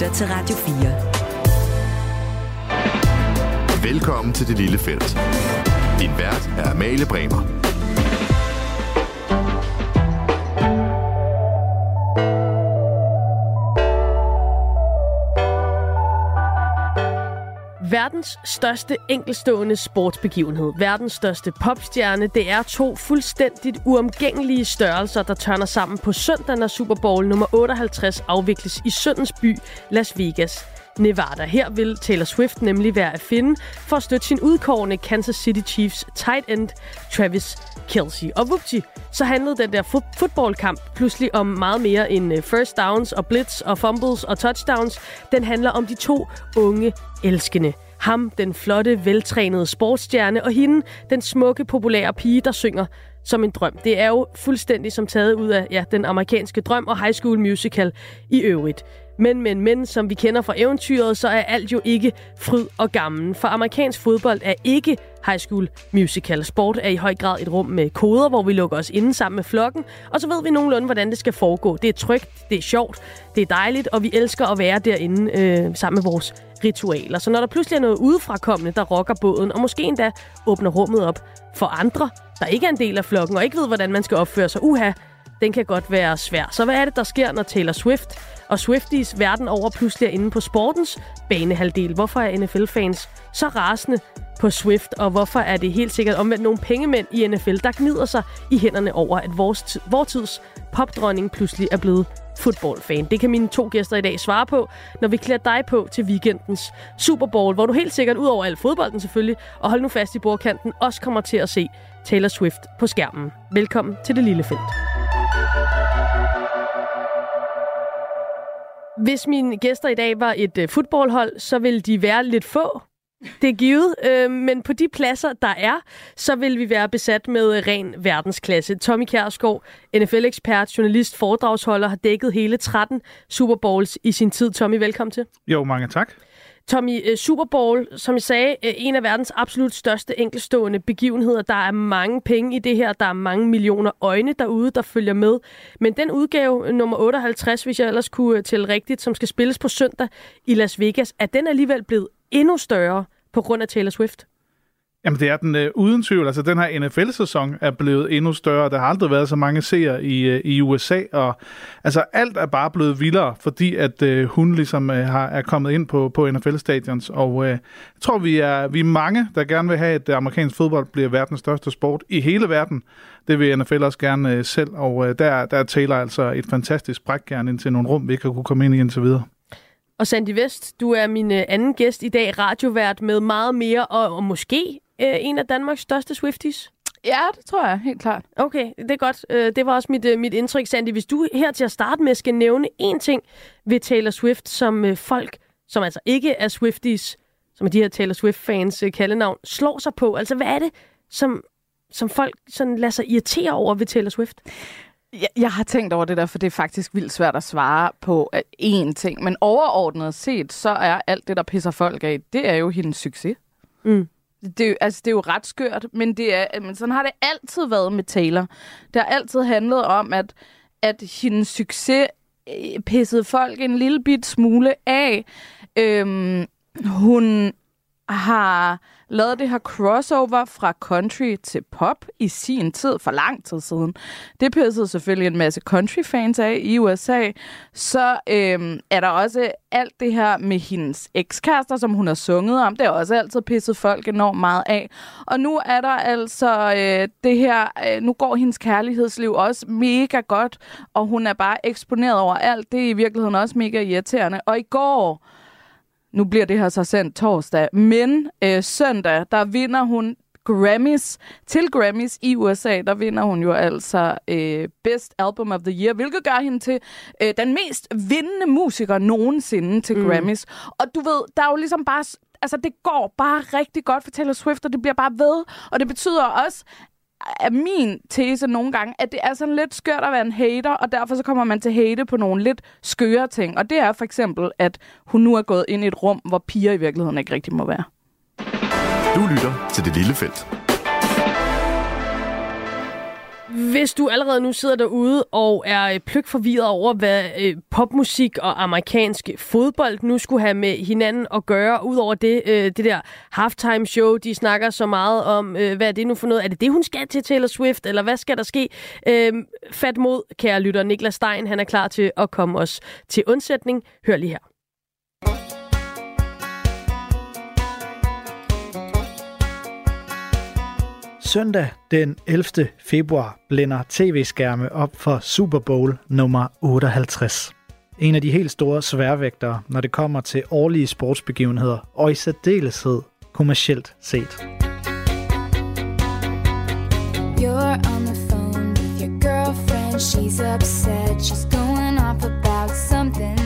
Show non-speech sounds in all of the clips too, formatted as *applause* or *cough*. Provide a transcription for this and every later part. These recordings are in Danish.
lytter til Radio 4. Velkommen til Det Lille Felt. Din vært er Amalie Bremer. Verdens største enkelstående sportsbegivenhed, verdens største popstjerne, det er to fuldstændigt uomgængelige størrelser, der tørner sammen på søndag, når Super Bowl nummer 58 afvikles i søndens by Las Vegas. Nevada. Her vil Taylor Swift nemlig være at finde for at støtte sin udkårende Kansas City Chiefs tight end Travis Kelsey. Og vupti, så handlede den der fo- fodboldkamp pludselig om meget mere end øh, first downs og blitz og fumbles og touchdowns. Den handler om de to unge elskende. Ham, den flotte, veltrænede sportsstjerne, og hende, den smukke, populære pige, der synger som en drøm. Det er jo fuldstændig som taget ud af ja, den amerikanske drøm og High School Musical i øvrigt. Men, men, men, som vi kender fra eventyret, så er alt jo ikke fryd og gammel. For amerikansk fodbold er ikke High School Musical. Sport er i høj grad et rum med koder, hvor vi lukker os inde sammen med flokken, og så ved vi nogenlunde, hvordan det skal foregå. Det er trygt, det er sjovt, det er dejligt, og vi elsker at være derinde øh, sammen med vores ritualer. Så når der pludselig er noget udefrakommende, der rokker båden, og måske endda åbner rummet op for andre, der ikke er en del af flokken, og ikke ved, hvordan man skal opføre sig, uha, den kan godt være svær. Så hvad er det, der sker, når Taylor Swift og Swifties verden over pludselig er inde på sportens banehalvdel? Hvorfor er NFL-fans så rasende på Swift, og hvorfor er det helt sikkert omvendt nogle pengemænd i NFL, der gnider sig i hænderne over, at vores, vores tids popdronning pludselig er blevet fodboldfan. Det kan mine to gæster i dag svare på, når vi klæder dig på til weekendens Super Bowl, hvor du helt sikkert, ud over al fodbolden selvfølgelig, og hold nu fast i bordkanten, også kommer til at se Taylor Swift på skærmen. Velkommen til det lille felt. Hvis mine gæster i dag var et øh, fodboldhold, så ville de være lidt få. Det er givet, øh, men på de pladser, der er, så vil vi være besat med øh, ren verdensklasse. Tommy Kjærsgaard, NFL-ekspert, journalist, foredragsholder, har dækket hele 13 Super Bowls i sin tid. Tommy, velkommen til. Jo, mange tak. Tommy, øh, Super Bowl, som jeg sagde, øh, en af verdens absolut største enkelstående begivenheder. Der er mange penge i det her. Der er mange millioner øjne derude, der følger med. Men den udgave, nummer 58, hvis jeg ellers kunne øh, tælle rigtigt, som skal spilles på søndag i Las Vegas, er den alligevel blevet endnu større på grund af Taylor Swift? Jamen det er den øh, uden tvivl. Altså den her NFL-sæson er blevet endnu større. Der har aldrig været så mange seere i, øh, i USA. Og altså alt er bare blevet vildere, fordi at øh, hun ligesom øh, har, er kommet ind på, på NFL-stadions. Og øh, jeg tror, vi er, vi er mange, der gerne vil have, at øh, amerikansk fodbold bliver verdens største sport i hele verden. Det vil NFL også gerne øh, selv. Og øh, der, der Taylor altså et fantastisk brækjern ind til nogle rum, vi ikke har kunne komme ind i indtil videre. Og Sandy Vest, du er min øh, anden gæst i dag, radiovært med meget mere, og, og måske øh, en af Danmarks største Swifties. Ja, det tror jeg helt klart. Okay, det er godt. Øh, det var også mit, øh, mit indtryk, Sandy. Hvis du her til at starte med skal nævne én ting ved Taylor Swift, som folk, som altså ikke er Swifties, som er de her Taylor Swift-fans kaldenavn, slår sig på. Altså, hvad er det, som, som folk sådan lader sig irritere over ved Taylor Swift? Jeg, jeg har tænkt over det der, for det er faktisk vildt svært at svare på én ting. Men overordnet set, så er alt det, der pisser folk af, det er jo hendes succes. Mm. Det, altså, det er jo ret skørt, men, det er, men sådan har det altid været med Taylor. Det har altid handlet om, at, at hendes succes øh, pissede folk en lille bit smule af. Øhm, hun har lavet det her crossover fra country til pop i sin tid, for lang tid siden. Det pissede selvfølgelig en masse country-fans af i USA. Så øhm, er der også alt det her med hendes ekskærester, som hun har sunget om. Det er også altid pisset folk enormt meget af. Og nu er der altså øh, det her, øh, nu går hendes kærlighedsliv også mega godt, og hun er bare eksponeret over alt. Det er i virkeligheden også mega irriterende. Og i går nu bliver det her så sendt torsdag, men øh, søndag, der vinder hun Grammys. Til Grammys i USA, der vinder hun jo altså øh, Best Album of the Year, hvilket gør hende til øh, den mest vindende musiker nogensinde til mm. Grammys. Og du ved, der er jo ligesom bare altså det går bare rigtig godt for Taylor Swift, og det bliver bare ved. Og det betyder også, er min tese nogle gange, at det er sådan lidt skørt at være en hater, og derfor så kommer man til hate på nogle lidt skøre ting. Og det er for eksempel, at hun nu er gået ind i et rum, hvor piger i virkeligheden ikke rigtig må være. Du lytter til Det Lille Felt. Hvis du allerede nu sidder derude og er øh, pløk forvirret over, hvad øh, popmusik og amerikansk fodbold nu skulle have med hinanden at gøre, udover det, øh, det der halftime show, de snakker så meget om, hvad er det nu for noget? Er det det, hun skal til Taylor Swift, eller hvad skal der ske? Øhm, fat mod, kære lytter, Niklas Stein, han er klar til at komme os til undsætning. Hør lige her. Søndag den 11. februar blænder tv-skærme op for Super Bowl nummer 58. En af de helt store sværvægtere, når det kommer til årlige sportsbegivenheder, og i særdeleshed kommercielt set. You're on the phone with your girlfriend, she's upset, she's going off about something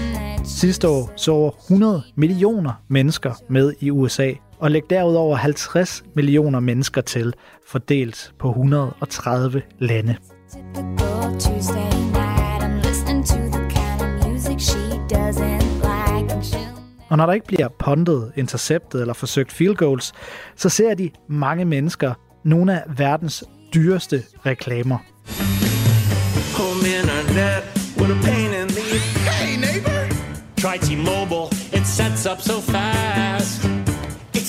Sidste år så over 100 millioner mennesker med i USA, og læg derudover 50 millioner mennesker til, fordelt på 130 lande. Og når der ikke bliver puntet, interceptet eller forsøgt field goals, så ser de mange mennesker nogle af verdens dyreste reklamer. Hey neighbor! Try T-Mobile, it sets up so fast.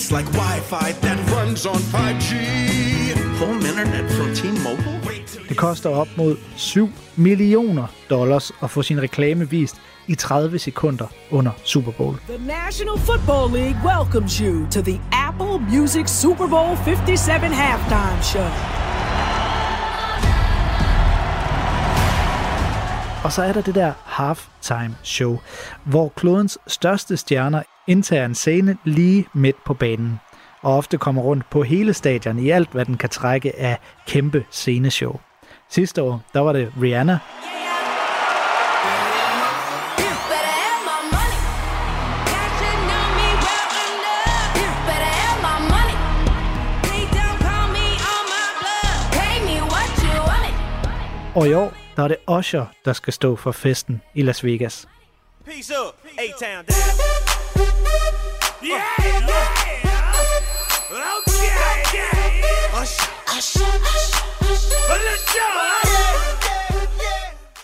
It's like Wi-Fi that runs on 5G. Home internet from T-Mobile? Det koster op mod 7 millioner dollars at få sin reklame vist i 30 sekunder under Super Bowl. The National Football League welcomes you to the Apple Music Super Bowl 57 halftime show. Og så er der det der halftime show, hvor klodens største stjerner indtager en scene lige midt på banen, og ofte kommer rundt på hele stadion i alt, hvad den kan trække af kæmpe sceneshow. Sidste år, der var det Rihanna, Og i år, der er det Usher, der skal stå for festen i Las Vegas. Peace up, A-Town Yeah, yeah. Okay, Usher, Usher,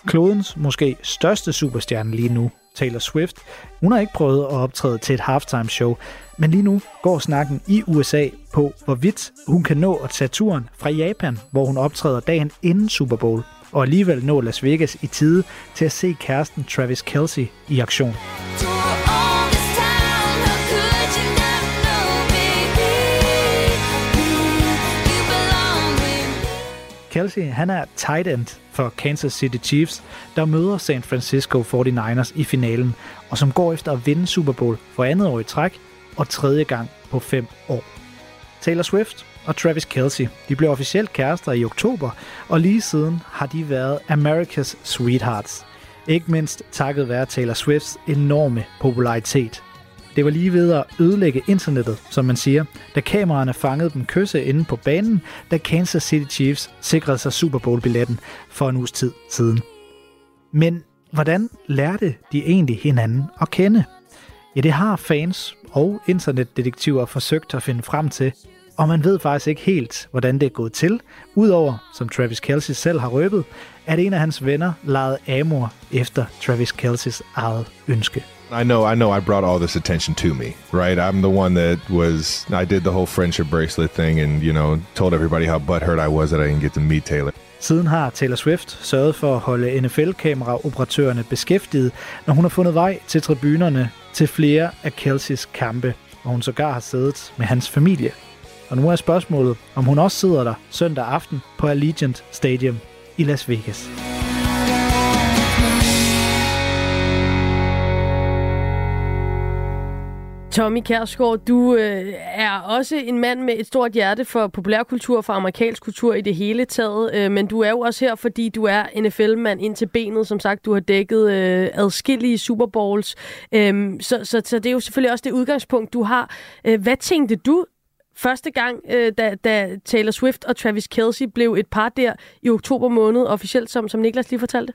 Klodens måske største superstjerne lige nu, Taylor Swift, hun har ikke prøvet at optræde til et halftime show, men lige nu går snakken i USA på, hvorvidt hun kan nå at tage turen fra Japan, hvor hun optræder dagen inden Super Bowl, og alligevel nå Las Vegas i tide til at se kæresten Travis Kelsey i aktion. Kelsey, han er tight end for Kansas City Chiefs, der møder San Francisco 49ers i finalen, og som går efter at vinde Super Bowl for andet år i træk og tredje gang på fem år. Taylor Swift og Travis Kelsey. De blev officielt kærester i oktober, og lige siden har de været America's Sweethearts. Ikke mindst takket være Taylor Swifts enorme popularitet. Det var lige ved at ødelægge internettet, som man siger, da kameraerne fangede dem kysse inde på banen, da Kansas City Chiefs sikrede sig Super Bowl-billetten for en uges tid siden. Men hvordan lærte de egentlig hinanden at kende? Ja, det har fans og internetdetektiver forsøgt at finde frem til, og man ved faktisk ikke helt, hvordan det er gået til. Udover, som Travis Kelsey selv har røbet, at en af hans venner lejede Amor efter Travis Kelseys eget ønske. I know, I know I brought all this attention to me, right? I'm the one that was, I did the whole friendship bracelet thing and, you know, told everybody how butthurt I was that I didn't get to meet Taylor. Siden har Taylor Swift sørget for at holde NFL-kameraoperatørerne beskæftiget, når hun har fundet vej til tribunerne til flere af Kelseys kampe, og hun sågar har siddet med hans familie og nu er spørgsmålet, om hun også sidder der søndag aften på Allegiant Stadium i Las Vegas. Tommy Kærsgaard, du øh, er også en mand med et stort hjerte for populærkultur, for amerikansk kultur i det hele taget, øh, men du er jo også her, fordi du er NFL-mand ind til benet. Som sagt, du har dækket øh, adskillige Super Bowls, øh, så, så, så det er jo selvfølgelig også det udgangspunkt, du har. Øh, hvad tænkte du, første gang, øh, da, da Taylor Swift og Travis Kelsey blev et par der i oktober måned, officielt, som, som Niklas lige fortalte?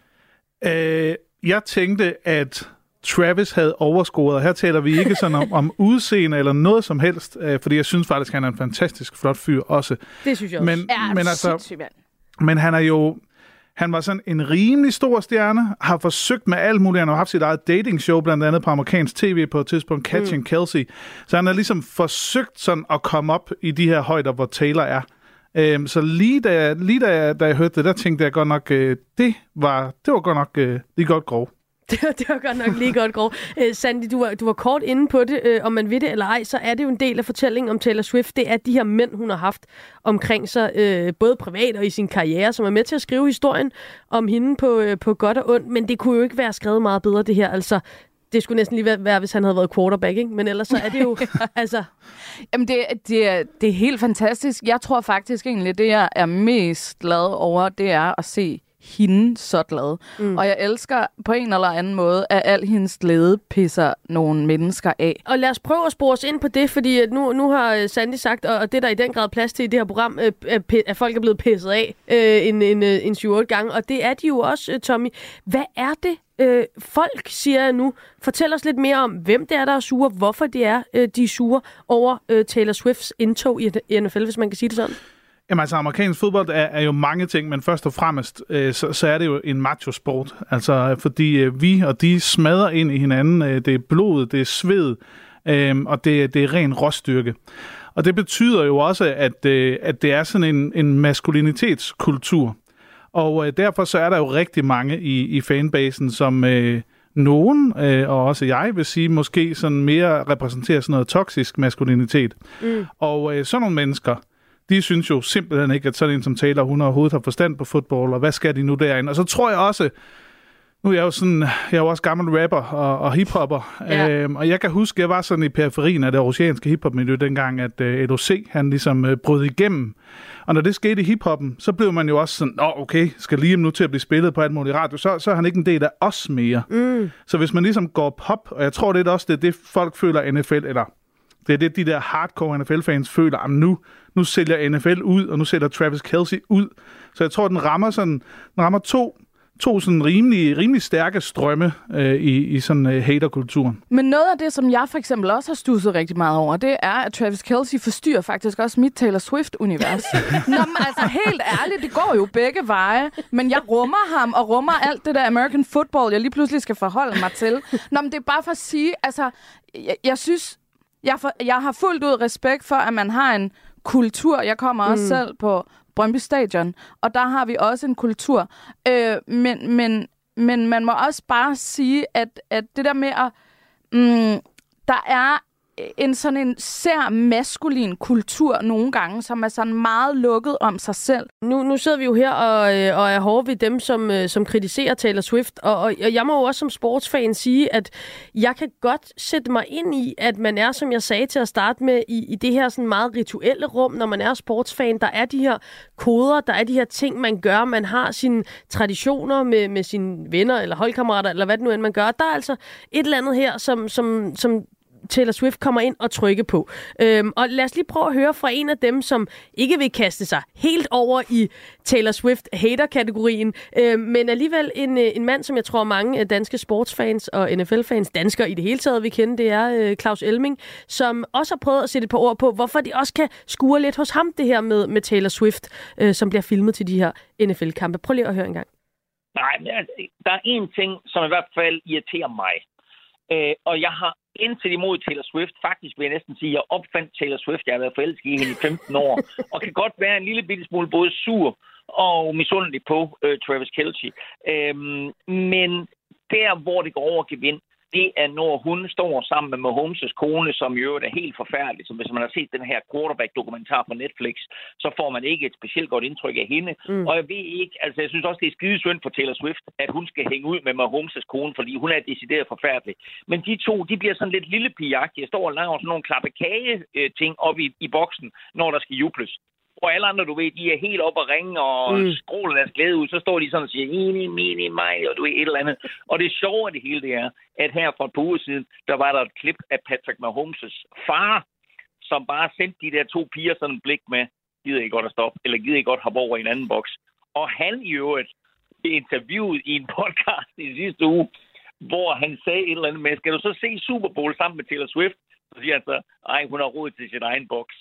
Øh, jeg tænkte, at Travis havde overscoret. Her taler vi ikke sådan om, om udseende eller noget som helst, øh, fordi jeg synes faktisk, han er en fantastisk flot fyr også. Det synes jeg også. Men, ja, men altså, Men han er jo... Han var sådan en rimelig stor stjerne, har forsøgt med alt muligt. Han har haft sit eget dating show, blandt andet på amerikansk tv på et tidspunkt, Catching mm. Kelsey. Så han har ligesom forsøgt sådan at komme op i de her højder, hvor Taylor er. Øhm, så lige da, jeg, lige da, jeg, da jeg hørte det, der tænkte jeg godt nok, øh, det, var, det var godt nok øh, lige godt grov. *laughs* Det var, det var godt nok lige godt grov. Uh, Sandy, du var, du var kort inde på det. Uh, om man ved det eller ej, så er det jo en del af fortællingen om Taylor Swift. Det er de her mænd, hun har haft omkring sig, uh, både privat og i sin karriere, som er med til at skrive historien om hende på, uh, på godt og ondt. Men det kunne jo ikke være skrevet meget bedre, det her. Altså, det skulle næsten lige være, være, hvis han havde været quarterback, ikke? Men ellers så er det jo, *laughs* altså... Jamen, det, det, er, det er helt fantastisk. Jeg tror faktisk egentlig, det jeg er mest glad over, det er at se hende så glad. Mm. Og jeg elsker på en eller anden måde, at al hendes glæde pisser nogle mennesker af. Og lad os prøve at spore os ind på det, fordi nu, nu har øh, Sandy sagt, og det der i den grad plads til i det her program, øh, at folk er blevet pisset af øh, en, en, en 7-8 gange. Og det er de jo også, Tommy. Hvad er det, øh, folk, siger nu. Fortæl os lidt mere om, hvem det er, der er sure, hvorfor det er, øh, de er sure over øh, Taylor Swifts indtog i, i NFL, hvis man kan sige det sådan. Jamen altså, amerikansk fodbold er, er jo mange ting, men først og fremmest, øh, så, så er det jo en macho-sport. Altså, fordi øh, vi og de smadrer ind i hinanden. Øh, det er blod, det er sved, øh, og det, det er ren råstyrke. Og det betyder jo også, at, øh, at det er sådan en, en maskulinitetskultur. Og øh, derfor så er der jo rigtig mange i, i fanbasen, som øh, nogen, øh, og også jeg vil sige, måske sådan mere repræsenterer sådan noget toksisk maskulinitet. Mm. Og øh, sådan nogle mennesker, de synes jo simpelthen ikke, at sådan en som Taylor, hun overhovedet har forstand på fodbold, og hvad skal de nu derinde? Og så tror jeg også, nu er jeg jo sådan, jeg er jo også gammel rapper og, og hiphopper, ja. øhm, og jeg kan huske, jeg var sådan i periferien af det oceanske hiphop-miljø dengang, at øh, LOC, han ligesom øh, brød igennem. Og når det skete i hiphoppen, så blev man jo også sådan, åh okay, skal Liam nu til at blive spillet på alt muligt radio, så, så er han ikke en del af os mere. Mm. Så hvis man ligesom går pop, og jeg tror det er også det, det folk føler NFL, eller det er det, de der hardcore NFL-fans føler, at nu, nu sælger NFL ud, og nu sælger Travis Kelsey ud. Så jeg tror, den rammer sådan, den rammer to to sådan rimelig, rimelig stærke strømme øh, i, i sådan øh, haterkulturen. Men noget af det, som jeg for eksempel også har stusset rigtig meget over, det er, at Travis Kelsey forstyrrer faktisk også mit Taylor Swift-univers. *laughs* Nå, men altså helt ærligt, det går jo begge veje, men jeg rummer ham og rummer alt det der American football, jeg lige pludselig skal forholde mig til. Nå, men det er bare for at sige, altså, jeg, jeg synes, jeg, for, jeg har fuldt ud respekt for, at man har en kultur. Jeg kommer også mm. selv på Brøndby Stadion, og der har vi også en kultur. Øh, men, men, men man må også bare sige, at, at det der med at... Mm, der er en sådan en sær maskulin kultur nogle gange, som er sådan meget lukket om sig selv. Nu, nu sidder vi jo her og, øh, og er hårde ved dem, som, øh, som kritiserer Taylor Swift, og, og jeg må jo også som sportsfan sige, at jeg kan godt sætte mig ind i, at man er, som jeg sagde til at starte med, i, i det her sådan meget rituelle rum, når man er sportsfan. Der er de her koder, der er de her ting, man gør. Man har sine traditioner med, med sine venner eller holdkammerater, eller hvad det nu end man gør. Der er altså et eller andet her, som, som, som Taylor Swift kommer ind og trykke på. Øhm, og lad os lige prøve at høre fra en af dem, som ikke vil kaste sig helt over i Taylor Swift hater-kategorien, øhm, men alligevel en, øh, en mand, som jeg tror mange øh, danske sportsfans og NFL-fans, danskere i det hele taget, vi kender, det er øh, Claus Elming, som også har prøvet at sætte et par ord på, hvorfor de også kan skure lidt hos ham, det her med, med Taylor Swift, øh, som bliver filmet til de her NFL-kampe. Prøv lige at høre en gang. Nej, altså, der er en ting, som i hvert fald irriterer mig. Øh, og jeg har indtil imod Taylor Swift. Faktisk vil jeg næsten sige, at jeg opfandt Taylor Swift. Jeg har været forelsket i hende i 15 år. *laughs* og kan godt være en lille bitte smule både sur og misundelig på øh, Travis Kelce. Øhm, men der, hvor det går over gevind, det er, når hun står sammen med Mahomes' kone, som jo er helt forfærdelig. Så hvis man har set den her quarterback-dokumentar på Netflix, så får man ikke et specielt godt indtryk af hende. Mm. Og jeg ved ikke, altså jeg synes også, det er skide synd for Taylor Swift, at hun skal hænge ud med Mahomes' kone, fordi hun er decideret forfærdelig. Men de to, de bliver sådan lidt lille Jeg står og laver sådan nogle klappe kage-ting op i, i boksen, når der skal jubles hvor alle andre, du ved, de er helt op og ringe og mm. skråler deres glæde ud, så står de sådan og siger, mini, mini, mig, og du ved, et eller andet. Og det sjove af det hele, det er, at her for et par uger siden, der var der et klip af Patrick Mahomes' far, som bare sendte de der to piger sådan en blik med, gider I godt at stoppe, eller gider I godt hoppe over i en anden boks. Og han i øvrigt blev interviewet i en podcast i sidste uge, hvor han sagde et eller andet med, skal du så se Super Bowl sammen med Taylor Swift? Så siger han så, ej, hun har råd til sin egen boks.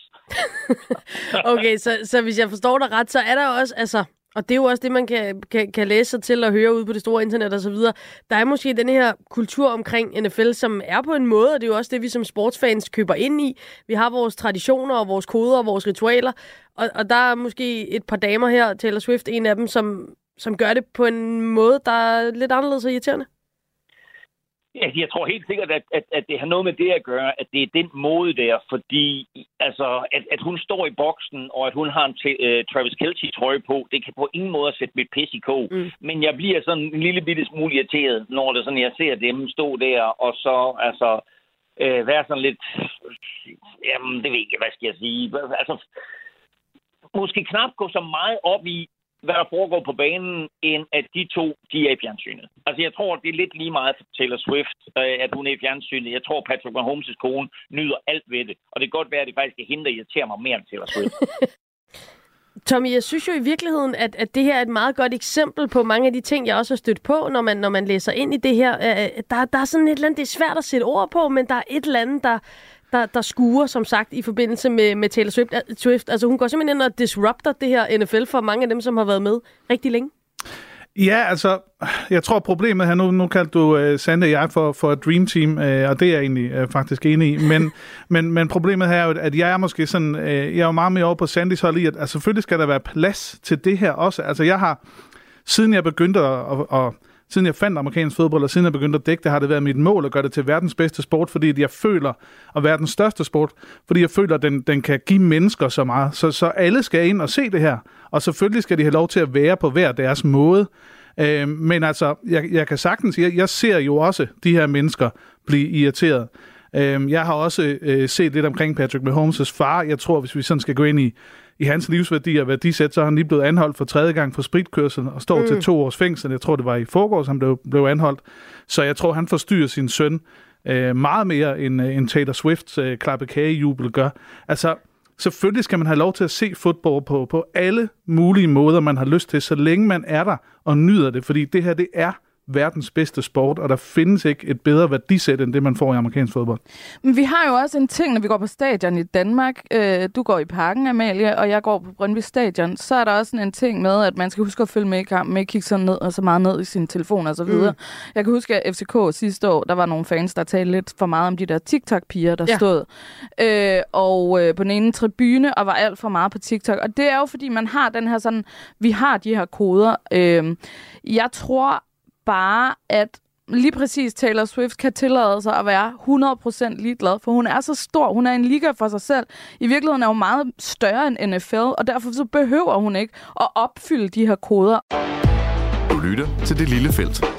*laughs* okay, så, så hvis jeg forstår dig ret, så er der også, altså, Og det er jo også det, man kan, kan, kan læse sig til og høre ud på det store internet og så videre. Der er måske den her kultur omkring NFL, som er på en måde, og det er jo også det, vi som sportsfans køber ind i. Vi har vores traditioner og vores koder og vores ritualer, og, og der er måske et par damer her, Taylor Swift, en af dem, som, som gør det på en måde, der er lidt anderledes og irriterende. Ja, jeg tror helt sikkert, at, at, at det har noget med det at gøre, at det er den måde der, fordi altså, at, at hun står i boksen, og at hun har en uh, Travis Kelce-trøje på, det kan på ingen måde sætte mit pis i kog. Mm. Men jeg bliver sådan en lille bitte smule irriteret, når det sådan, jeg ser dem stå der, og så altså, øh, være sådan lidt, jamen det ved jeg ikke, hvad skal jeg sige, altså, måske knap gå så meget op i, hvad der foregår på banen, end at de to, de er i fjernsynet. Altså, jeg tror, det er lidt lige meget for Taylor Swift, øh, at hun er i fjernsynet. Jeg tror, Patrick Mahomes' kone nyder alt ved det. Og det kan godt være, at det faktisk er hende, der irriterer mig mere end Taylor Swift. *laughs* Tommy, jeg synes jo i virkeligheden, at, at det her er et meget godt eksempel på mange af de ting, jeg også har stødt på, når man, når man læser ind i det her. Øh, øh, der, der er sådan et eller andet, det er svært at sætte ord på, men der er et eller andet, der, der, der skuer, som sagt, i forbindelse med, med Taylor Swift. Swift. Altså, hun går simpelthen ind og disrupter det her NFL for mange af dem, som har været med rigtig længe. Ja, altså, jeg tror problemet her, nu, nu kaldte du uh, Sande og jeg for, for et dream team, uh, og det er jeg egentlig uh, faktisk enig i, men, *laughs* men, men problemet her er jo, at jeg er måske sådan, uh, jeg er jo meget mere over på Sandys hold i, at altså, selvfølgelig skal der være plads til det her også. Altså, jeg har, siden jeg begyndte at, at, at siden jeg fandt amerikansk fodbold, og siden jeg begyndte at dække det, har det været mit mål at gøre det til verdens bedste sport, fordi jeg føler at være den største sport, fordi jeg føler, at den, den kan give mennesker så meget. Så, så alle skal ind og se det her, og selvfølgelig skal de have lov til at være på hver deres måde. Øh, men altså, jeg, jeg kan sagtens, jeg, jeg ser jo også de her mennesker blive irriteret. Øh, jeg har også øh, set lidt omkring Patrick Mahomes' far. Jeg tror, hvis vi sådan skal gå ind i i hans livsværdi og værdisæt, så er han lige blevet anholdt for tredje gang for spritkørsel og står mm. til to års fængsel. Jeg tror, det var i forgårs, han blev, blev anholdt. Så jeg tror, han forstyrrer sin søn øh, meget mere, end, øh, end Taylor Swifts øh, klappekagejubel gør. Altså, selvfølgelig skal man have lov til at se fodbold på, på alle mulige måder, man har lyst til, så længe man er der og nyder det, fordi det her, det er verdens bedste sport, og der findes ikke et bedre værdisæt, end det, man får i amerikansk fodbold. Men vi har jo også en ting, når vi går på stadion i Danmark. Øh, du går i parken, Amalie, og jeg går på Brøndby Stadion. Så er der også en ting med, at man skal huske at følge med i kampen, ikke kigge så ned og så meget ned i sin telefon og så videre. Mm. Jeg kan huske, at FCK sidste år, der var nogle fans, der talte lidt for meget om de der TikTok-piger, der ja. stod. Øh, og øh, på den ene tribune, og var alt for meget på TikTok. Og det er jo, fordi man har den her sådan, vi har de her koder. Øh, jeg tror, bare, at lige præcis Taylor Swift kan tillade sig at være 100% ligeglad, for hun er så stor, hun er en liga for sig selv. I virkeligheden er hun meget større end NFL, og derfor så behøver hun ikke at opfylde de her koder. Du lytter til Det Lille Felt.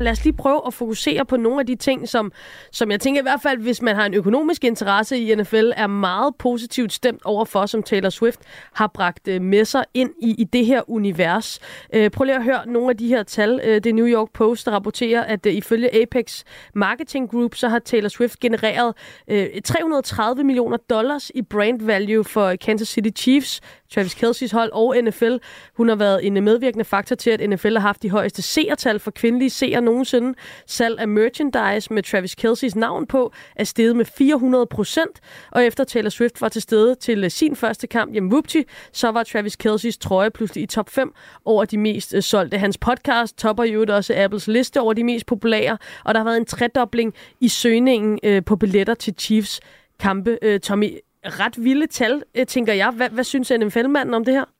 Lad os lige prøve at fokusere på nogle af de ting, som, som jeg tænker i hvert fald, hvis man har en økonomisk interesse i NFL, er meget positivt stemt overfor, som Taylor Swift har bragt øh, med sig ind i, i det her univers. Øh, prøv lige at høre nogle af de her tal. Øh, det New York Post, der rapporterer, at øh, ifølge Apex Marketing Group, så har Taylor Swift genereret øh, 330 millioner dollars i brand value for Kansas City Chiefs, Travis Kelce's hold og NFL. Hun har været en medvirkende faktor til, at NFL har haft de højeste seertal for kvindelige seere nogensinde. Salg af merchandise med Travis Kelce's navn på er steget med 400 procent, og efter Taylor Swift var til stede til øh, sin første kamp hjemme Whoopty, så var Travis Kelce's trøje pludselig i top 5 over de mest øh, solgte. Hans podcast topper jo også Apples liste over de mest populære, og der har været en tredobling i søgningen øh, på billetter til Chiefs kampe. Tommy, ret vilde tal, tænker jeg. Hvad, hvad synes NFL-manden om det her?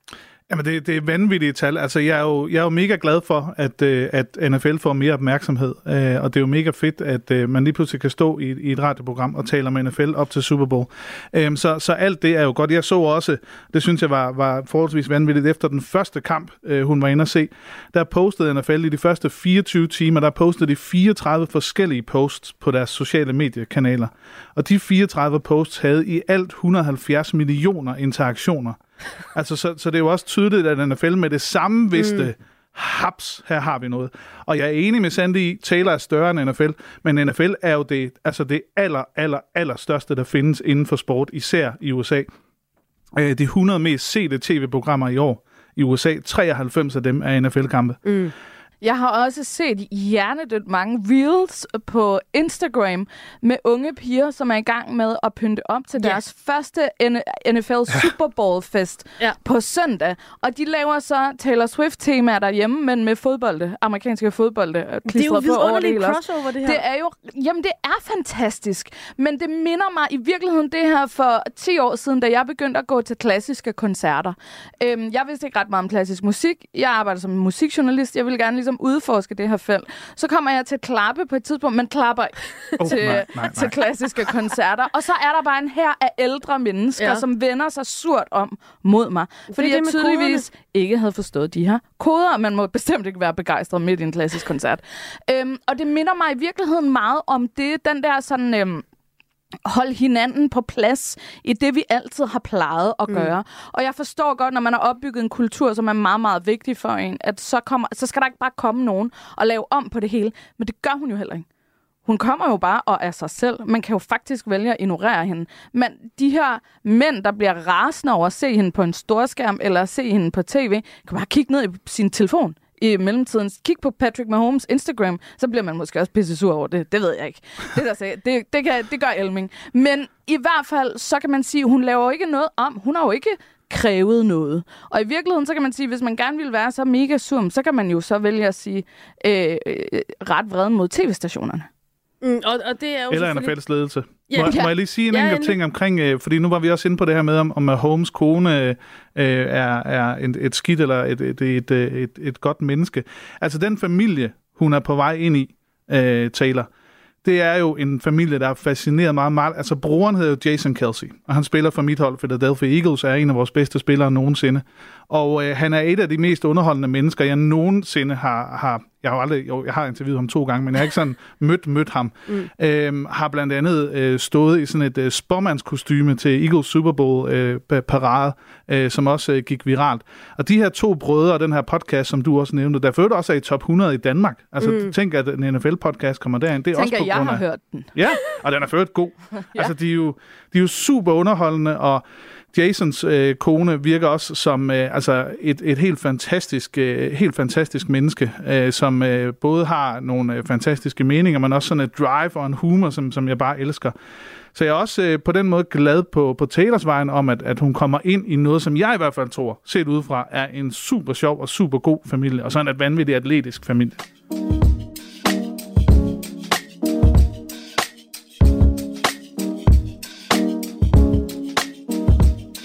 Jamen, det, det er vanvittige tal. Altså, jeg er jo, jeg er jo mega glad for, at, øh, at NFL får mere opmærksomhed, øh, og det er jo mega fedt, at øh, man lige pludselig kan stå i, i et radioprogram og tale om NFL op til Super Bowl. Øhm, så, så alt det er jo godt. Jeg så også, det synes jeg var, var forholdsvis vanvittigt, efter den første kamp, hun var inde at se, der postede NFL i de første 24 timer, der postede de 34 forskellige posts på deres sociale mediekanaler. Og de 34 posts havde i alt 170 millioner interaktioner altså, så, så det er jo også tydeligt, at NFL med det samme vidste, mm. haps, her har vi noget. Og jeg er enig med Sandy i, Taylor er større end NFL, men NFL er jo det, altså det aller, aller, aller største, der findes inden for sport, især i USA. Øh, de 100 mest sete tv-programmer i år i USA, 93 af dem er NFL-kampe. Mm. Jeg har også set hjernedødt mange reels på Instagram med unge piger, som er i gang med at pynte op til Ja. deres første NFL Super Bowl fest Ja. på søndag. Og de laver så Taylor Swift-temaer derhjemme, men med fodbolde, amerikanske fodbolde, øh, Det er jo på over det hele crossover, det her. Det er jo, jamen det er fantastisk, men det minder mig i virkeligheden det her for 10 år siden, da jeg begyndte at gå til klassiske koncerter. Øhm, jeg vidste ikke ret meget om klassisk musik. Jeg arbejder som musikjournalist. Jeg ville gerne ligesom udforske det her felt. Så kommer jeg til at klappe på et tidspunkt, men klapper ikke *laughs* Oh, til, nej, nej, nej. til klassiske koncerter. Og så er der bare en her af ældre mennesker, Ja. som vender sig surt om mod mig. Fordi det jeg tydeligvis ikke havde forstået de her koder. Man må bestemt ikke være begejstret midt i en klassisk koncert. Øhm, og det minder mig i virkeligheden meget om det, den der sådan... Øhm, holde hinanden på plads i det, vi altid har plejet at gøre. Mm. Og jeg forstår godt, når man har opbygget en kultur, som er meget, meget vigtig for en, at så, kommer, så skal der ikke bare komme nogen og lave om på det hele. Men det gør hun jo heller ikke. Hun kommer jo bare og er sig selv. Man kan jo faktisk vælge at ignorere hende. Men de her mænd, der bliver rasende over at se hende på en storskærm, eller at se hende på tv, kan bare kigge ned i sin telefon i mellemtiden. Kig på Patrick Mahomes Instagram, så bliver man måske også pisse sur over det. Det ved jeg ikke. Det, der sagde, det, det, kan, det gør Elming. Men i hvert fald, så kan man sige, hun laver jo ikke noget om. Hun har jo ikke krævet noget. Og i virkeligheden, så kan man sige, hvis man gerne vil være så mega sur, så kan man jo så vælge at sige øh, øh, ret vred mod tv-stationerne. Mm, og, og det er jo Eller selvfølgelig- NFL's ledelse. Ja, må, ja. må jeg lige sige en Ja, enkelt ting omkring, øh, fordi nu var vi også inde på det her med, om, om Holmes kone øh, er, er et, et skidt eller et, et, et, et, et, et godt menneske. Altså den familie, hun er på vej ind i, øh, Taylor, det er jo en familie, der er fascineret meget. meget. Altså broren hedder jo Jason Kelsey, og han spiller for mit hold, Philadelphia Eagles, er en af vores bedste spillere nogensinde. Og øh, han er et af de mest underholdende mennesker, jeg nogensinde har... har jeg har jo aldrig, jo, jeg har interviewet ham to gange, men jeg har ikke sådan *laughs* mødt, mødt ham. Mm. Øhm, har blandt andet øh, stået i sådan et øh, spormandskostyme til Eagles Super Bowl øh, parade, øh, som også øh, gik viralt. Og de her to brødre og den her podcast, som du også nævnte, der ført også er i top 100 i Danmark. Altså mm. tænk, at en NFL-podcast kommer derind. Det er også Tænker, på jeg grund har af... hørt den. Ja, og den er ført god. *laughs* ja. Altså, de er, jo, de er jo super underholdende, og Jasons øh, kone virker også som øh, altså et, et helt fantastisk, øh, helt fantastisk menneske, øh, som øh, både har nogle øh, fantastiske meninger, men også sådan et drive og en humor, som, som jeg bare elsker. Så jeg er også øh, på den måde glad på, på Taylors vejen om, at, at hun kommer ind i noget, som jeg i hvert fald tror, set udefra, er en super sjov og super god familie, og sådan et vanvittigt atletisk familie.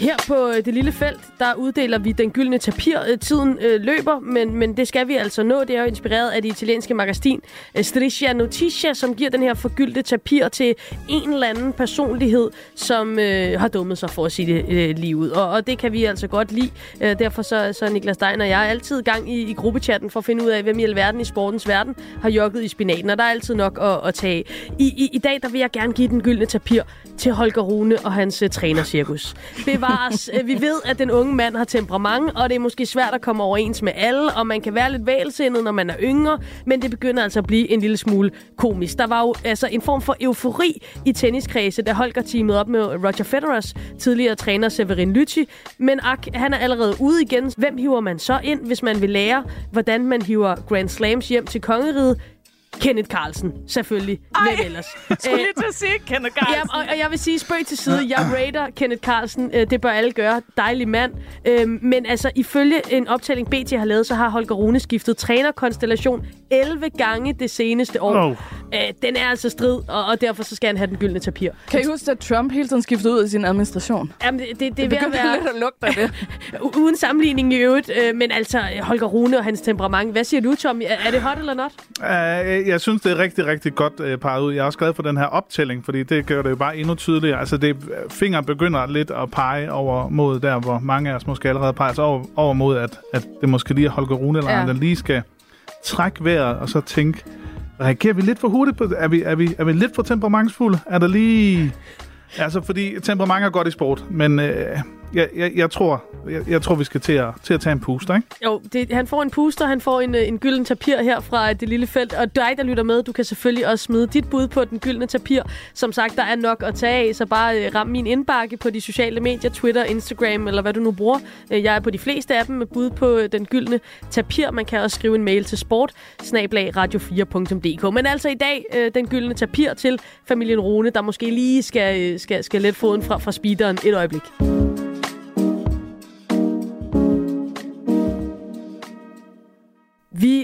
Her på øh, det lille felt, der uddeler vi den gyldne tapir. Øh, Tiden øh, løber, men, men det skal vi altså nå. Det er jo inspireret af det italienske magasin øh, Striscia Noticia, som giver den her forgyldte tapir til en eller anden personlighed, som øh, har dummet sig for at sige det øh, lige ud. Og, og det kan vi altså godt lide. Øh, derfor så, så Niklas Stein og jeg er altid i gang i, i gruppechatten for at finde ud af, hvem i alverden i sportens verden har jogget i spinaten. Og der er altid nok at, at tage. I, i, I dag der vil jeg gerne give den gyldne tapir til Holger Rune og hans uh, trænercirkus. Bevares. Øh, vi ved, at den unge mand har temperament, og det er måske svært at komme overens med alle, og man kan være lidt vælsindet, når man er yngre, men det begynder altså at blive en lille smule komisk. Der var jo altså en form for eufori i tenniskredse, da Holger teamede op med Roger Federers tidligere træner Severin Lüthi, men ak, han er allerede ude igen. Hvem hiver man så ind, hvis man vil lære, hvordan man hiver Grand Slams hjem til kongeriget? Kenneth Carlsen, selvfølgelig. Ej, Hvem ellers? *laughs* Jeg skulle Øh, lige til at sige Kenneth Ja, Carlsen. og, og jeg vil sige, spøg til side, jeg rater Kenneth Carlsen. Øh, det bør alle gøre. Dejlig mand. Øh, men altså, ifølge en optælling, BT har lavet, så har Holger Rune skiftet trænerkonstellation 11 gange det seneste år. Oh. Øh, den er altså strid, og, og derfor så skal han have den gyldne tapir. Kan I huske, at Trump hele tiden skiftede ud i sin administration? Jamen, det, det, det, Det er ved at begynder være... lidt at lugte af det. *laughs* Uden sammenligning i øvrigt, øh, men altså Holger Rune og hans temperament. Hvad siger du, Tom? Er, er det hot eller not? Uh, jeg synes, det er rigtig, rigtig godt uh, parret ud. Jeg er også glad for den her optælling, fordi det gør det jo bare endnu tydeligere. Altså, det, finger begynder lidt at pege over mod der, hvor mange af os måske allerede peger sig over, over mod, at, at det måske lige er Holger Rune, Ja. ja. der lige skal trække vejret, og så tænke, reagerer vi lidt for hurtigt på? Er vi, er vi, er vi lidt for temperamentsfulde? Er der lige... Altså, fordi temperament er godt i sport, men øh, jeg, jeg, jeg, tror, jeg, jeg tror, vi skal til at, til at tage en puster, ikke? Jo, det, han får en puster, han får en, øh, en gylden tapir her fra øh, det lille felt, og dig, der lytter med, du kan selvfølgelig også smide dit bud på den gyldne tapir. Som sagt, der er nok at tage af, så bare øh, ram min indbakke på de sociale medier, Twitter, Instagram eller hvad du nu bruger. Jeg er på de fleste af dem med bud på den gyldne tapir. Man kan også skrive en mail til sport radio4.dk. Men altså i dag, den gyldne tapir til familien Rune, der måske lige skal, skal, skal let foden fra, fra speederen et øjeblik.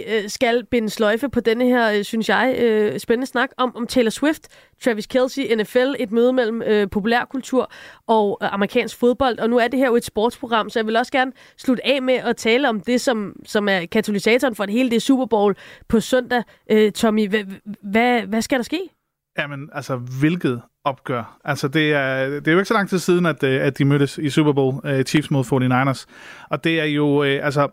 Øh, skal binde sløjfe på denne her, øh, synes jeg, øh, spændende snak om, om Taylor Swift, Travis Kelce, NFL, et møde mellem øh, populærkultur og øh, amerikansk fodbold. Og nu er det her jo et sportsprogram, så jeg vil også gerne slutte af med at tale om det, som, som er katalysatoren for det hele, det Super Bowl på søndag. Øh, Tommy, hvad, hvad skal der ske? Jamen, altså, hvilket opgør. Altså, det er, det er jo ikke så lang tid siden, at, øh, at de mødtes i Super Bowl, uh, Chiefs mod 49ers. Og det er jo, uh, altså,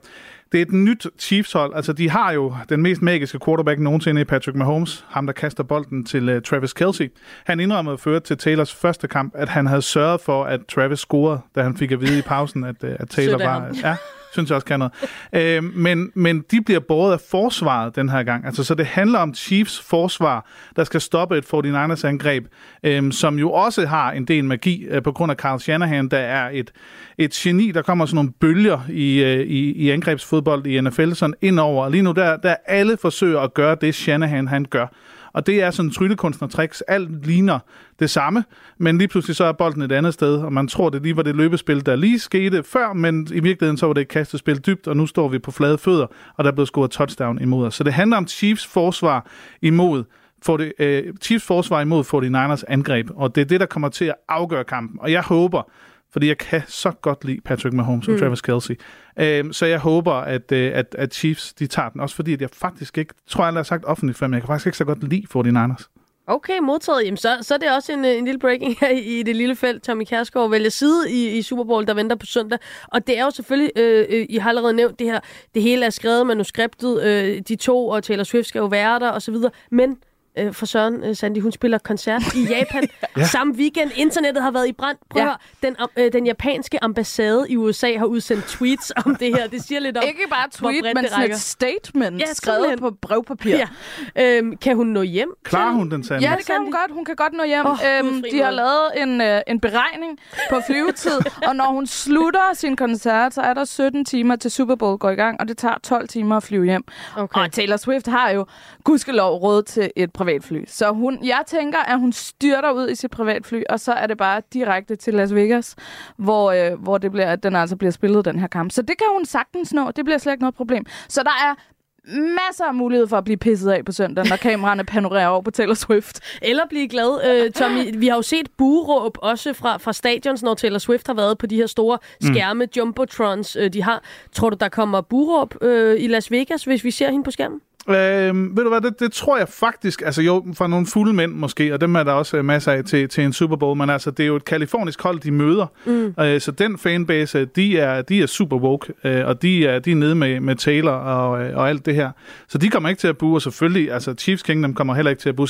det er et nyt Chiefs-hold. Altså, de har jo den mest magiske quarterback nogensinde i Patrick Mahomes, ham der kaster bolden til uh, Travis Kelsey. Han indrømmede før til Taylors første kamp, at han havde sørget for, at Travis scorede, da han fik at vide i pausen, at, uh, at Taylor var... Ja, *laughs* synes jeg også kan noget. Øh, men, men de bliver båret af forsvaret den her gang. Altså, så det handler om Chiefs forsvar, der skal stoppe et 49ers angreb, øh, som jo også har en del magi øh, på grund af Carl Shanahan, der er et, et geni, der kommer sådan nogle bølger i, øh, i, i angrebsfodbold i NFL sådan indover. Og lige nu der, der alle forsøger at gøre det, Shanahan han gør. Og det er sådan tryllekunstner-tricks. Alt ligner det samme, men lige pludselig så er bolden et andet sted, og man tror, det lige var det løbespil, der lige skete før, men i virkeligheden så var det et kastespil dybt, og nu står vi på flade fødder, og der er blevet scoret touchdown imod os. Så det handler om Chiefs forsvar imod for det, uh, Chiefs forsvar imod 49ers angreb, og det er det, der kommer til at afgøre kampen. Og jeg håber, fordi jeg kan så godt lide Patrick Mahomes og mm. Travis Kelsey. Øhm, så jeg håber, at, øh, at, at Chiefs de tager den. Også fordi, at jeg faktisk ikke, tror jeg, jeg har sagt offentligt før, men jeg kan faktisk ikke så godt lide 49ers. Okay, modtaget. Jamen, så, så er det også en, øh, en lille breaking *laughs* her i det lille felt. Tommy Kærsgaard vælger side i, i Super Bowl, der venter på søndag. Og det er jo selvfølgelig, øh, øh, I har allerede nævnt det her, det hele er skrevet manuskriptet, øh, de to og Taylor Swift skal jo være der osv. Men øh, for Søren øh, Sandy, hun spiller koncert i *laughs* Japan ja. samme weekend. Internettet har været i brand. Prøv ja. den, øh, den japanske ambassade i USA har udsendt tweets om det her. Det siger lidt om, Ikke bare tweet, men sådan et statement ja, skrevet på brevpapir. Ja. Øhm, kan hun nå hjem? Klarer hun den, Sandy? Ja, det kan hun godt. Hun kan godt nå hjem. Oh, øhm, de har lavet en, øh, en beregning på flyvetid, *laughs* og når hun slutter sin koncert, så er der 17 timer til Super Bowl går i gang, og det tager 12 timer at flyve hjem. Okay. Og Taylor Swift har jo gudskelov råd til et privatfly. Så hun, jeg tænker, at hun styrter ud i sit privatfly, og så er det bare direkte til Las Vegas, hvor, øh, hvor det bliver, den altså bliver spillet, den her kamp. Så det kan hun sagtens nå. Det bliver slet ikke noget problem. Så der er masser af mulighed for at blive pisset af på søndag, når kameraerne *laughs* panorerer over på Taylor Swift. Eller blive glad, øh, Tommy. Vi har jo set buråb også fra, fra stadions, når Taylor Swift har været på de her store mm. skærme, mm. jumbotrons, øh, de har. Tror du, der kommer buråb øh, i Las Vegas, hvis vi ser hende på skærmen? Øh, ved du hvad, det, det tror jeg faktisk, altså jo, fra nogle fulde mænd måske, og dem er der også øh, masser af til, til en Super Bowl, men altså, det er jo et kalifornisk hold, de møder, mm. øh, så den fanbase, de er, de er super woke, øh, og de er, de er nede med, med Taylor og, øh, og alt det her. Så de kommer ikke til at bue, og selvfølgelig, altså Chiefs Kingdom kommer heller ikke til at bue.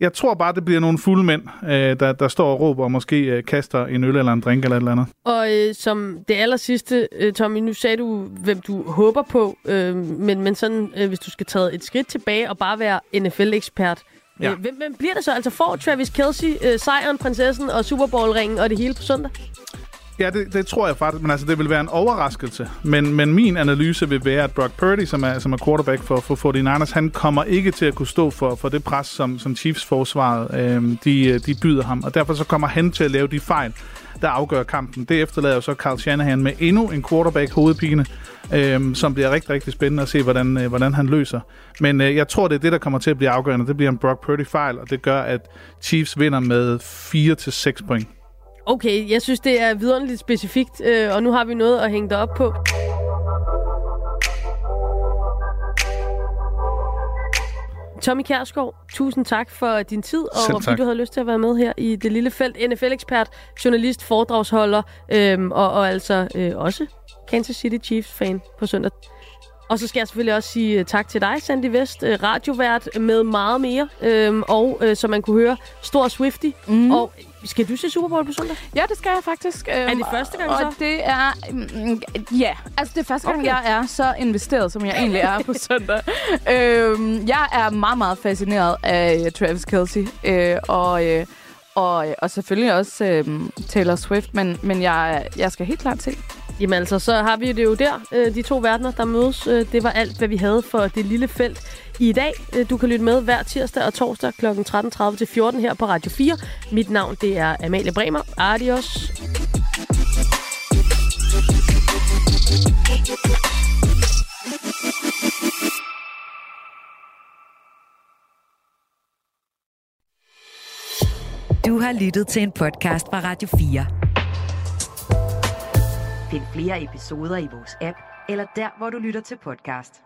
Jeg tror bare, det bliver nogle fulde mænd, øh, der, der står og råber og måske øh, kaster en øl eller en drink eller et eller andet. Og øh, som det aller sidste, øh, Tommy, nu sagde du, hvem du håber på, øh, men, men sådan, øh, hvis du skal tage et skridt tilbage og bare være NFL-ekspert, ja. øh, hvem, hvem bliver det så? Altså får Travis Kelsey øh, sejren, prinsessen og Super Bowl-ringen og det hele på søndag? Ja, det, det tror jeg faktisk, men altså, det vil være en overraskelse. Men, men min analyse vil være, at Brock Purdy, som er, som er quarterback for, for 49ers, han kommer ikke til at kunne stå for, for det pres, som, som Chiefs forsvaret øh, de, de byder ham. Og derfor så kommer han til at lave de fejl, der afgør kampen. Det efterlader jo så Carl Shanahan med endnu en quarterback hovedpine, øh, som bliver rigtig, rigtig spændende at se, hvordan, øh, hvordan han løser. Men øh, jeg tror, det er det, der kommer til at blive afgørende. Det bliver en Brock Purdy-fejl, og det gør, at Chiefs vinder med 4-6 point. Okay, jeg synes, det er vidunderligt specifikt, øh, og nu har vi noget at hænge det op på. Tommy Kjærsgaard, tusind tak for din tid, og fordi du havde lyst til at være med her i det lille felt. NFL-ekspert, journalist, foredragsholder, øhm, og, og altså øh, også Kansas City Chiefs-fan på søndag. Og så skal jeg selvfølgelig også sige øh, tak til dig, Sandy Vest, øh, radiovært med meget mere. Øhm, og øh, som man kunne høre, stor Swifty. Mm. Og skal du se Super Bowl på søndag? Ja, det skal jeg faktisk. Er det første gang og så? Og det er... Mm, ja, altså det er første gang, Okay. jeg er så investeret, som jeg egentlig er på søndag. *laughs* øhm, jeg er meget, meget fascineret af øh, Travis Kelce. Øh, og, øh, og, og selvfølgelig også øh, Taylor Swift, men, men jeg, jeg skal helt klart se. Jamen altså, så har vi det jo der, de to verdener, der mødes. Det var alt, hvad vi havde for det lille felt i dag. Øh, Du kan lytte med hver tirsdag og torsdag kl. 13.30 til 14 her på Radio 4. Mit navn, det er Amalie Bremer. Adios. Du har lyttet til en podcast fra Radio 4. Find flere episoder i vores app, eller der, hvor du lytter til podcast.